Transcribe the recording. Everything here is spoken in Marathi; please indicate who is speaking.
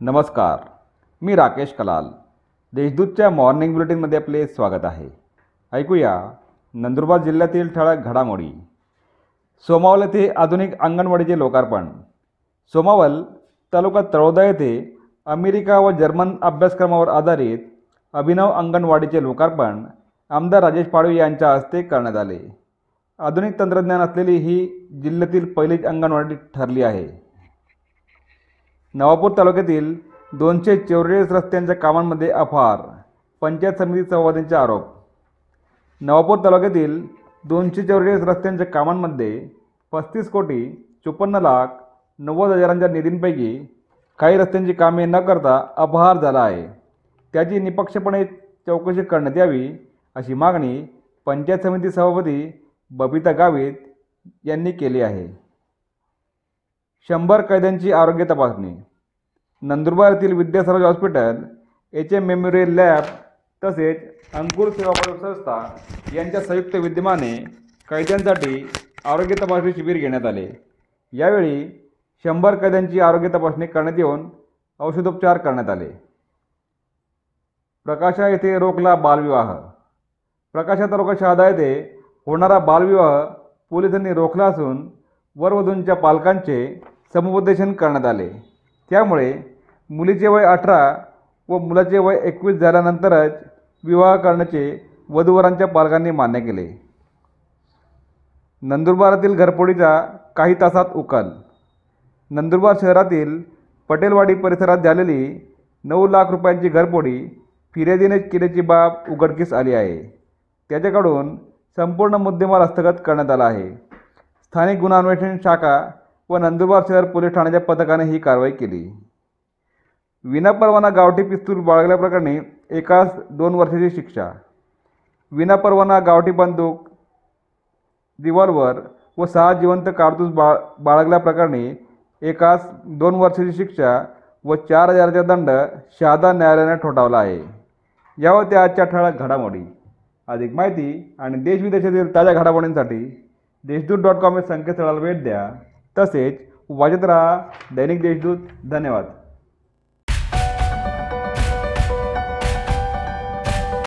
Speaker 1: नमस्कार मी राकेश कलाल. देशदूतच्या मॉर्निंग बुलेटिनमध्ये आपले स्वागत आहे. ऐकूया नंदुरबार जिल्ह्यातील ठळक घडामोडी. सोमावल येथे आधुनिक अंगणवाडीचे लोकार्पण. सोमावल तालुका तळोदा येथे अमेरिका व जर्मन अभ्यासक्रमावर आधारित अभिनव अंगणवाडीचे लोकार्पण आमदार राजेश पाडवी यांच्या हस्ते करण्यात आले. आधुनिक तंत्रज्ञान असलेली ही जिल्ह्यातील पहिलीच अंगणवाडी ठरली आहे. नवापूर तालुक्यातील दोनशे चौवेचाळीस रस्त्यांच्या कामांमध्ये अफार. पंचायत समिती संवादांचे आरोप. नवापूर तालुक्यातील दोनशे चौवेचाळीस रस्त्यांच्या कामांमध्ये पस्तीस कोटी चोपन्न लाख नव्वद हजारांच्या निधींपैकी काही रस्त्यांची कामे न करता अपहार झाला आहे. त्याची निपक्षपणे चौकशी करण्यात यावी अशी मागणी पंचायत समिती सभापती बबिता गावित यांनी केली आहे. शंभर कैद्यांची आरोग्य तपासणी. नंदुरबार येथील Vidyasagar hospital H M memorial lab तसेच अंकुर सेवा संस्था यांच्या संयुक्त विद्यमाने कैद्यांसाठी आरोग्य तपासणी शिबिर घेण्यात आले. यावेळी शंभर कैद्यांची आरोग्य तपासणी करण्यात येऊन औषधोपचार करण्यात आले. प्रकाशा येथे रोखला बालविवाह. प्रकाशा तालुका शहादा येथे होणारा बालविवाह पोलिसांनी रोखला असून वरवधूंच्या पालकांचे समुपदेशन करण्यात आले. त्यामुळे मुलीचे वय अठरा व मुलाचे वय एकवीस झाल्यानंतरच विवाह करण्याचे वधूवरांच्या पालकांनी मान्य केले. नंदुरबारातील घरपोडीचा काही तासात उकल. नंदुरबार शहरातील पटेलवाडी परिसरात झालेली नऊ लाख रुपयांची घरपोडी फिर्यादीनेच केल्याची बाब उघडकीस आली आहे. त्याच्याकडून संपूर्ण मुद्देमाल हस्तगत करण्यात आला आहे. स्थानिक गुन्हा अन्वेषण शाखा व नंदुरबार शहर पोलीस ठाण्याच्या पथकाने ही कारवाई केली. विनापरवाना गावठी पिस्तूल बाळगल्याप्रकरणी एकास दोन वर्षाची शिक्षा. विनापरवाना गावठी बंदूक रिव्हॉल्वर व सहा जिवंत कारतूस बाळ बाळगल्याप्रकरणी एकास दोन वर्षाची शिक्षा व चार हजाराचा दंड शहादा न्यायालयाने ठोठावला आहे. यावर त्या आजच्या ठळक घडामोडी. अधिक माहिती आणि देशविदेशातील ताज्या घडामोडींसाठी देशदूत डॉट कॉम या संकेतस्थळाला भेट द्या. तसेच वाजत राहा दैनिक देशदूत धन्यवाद.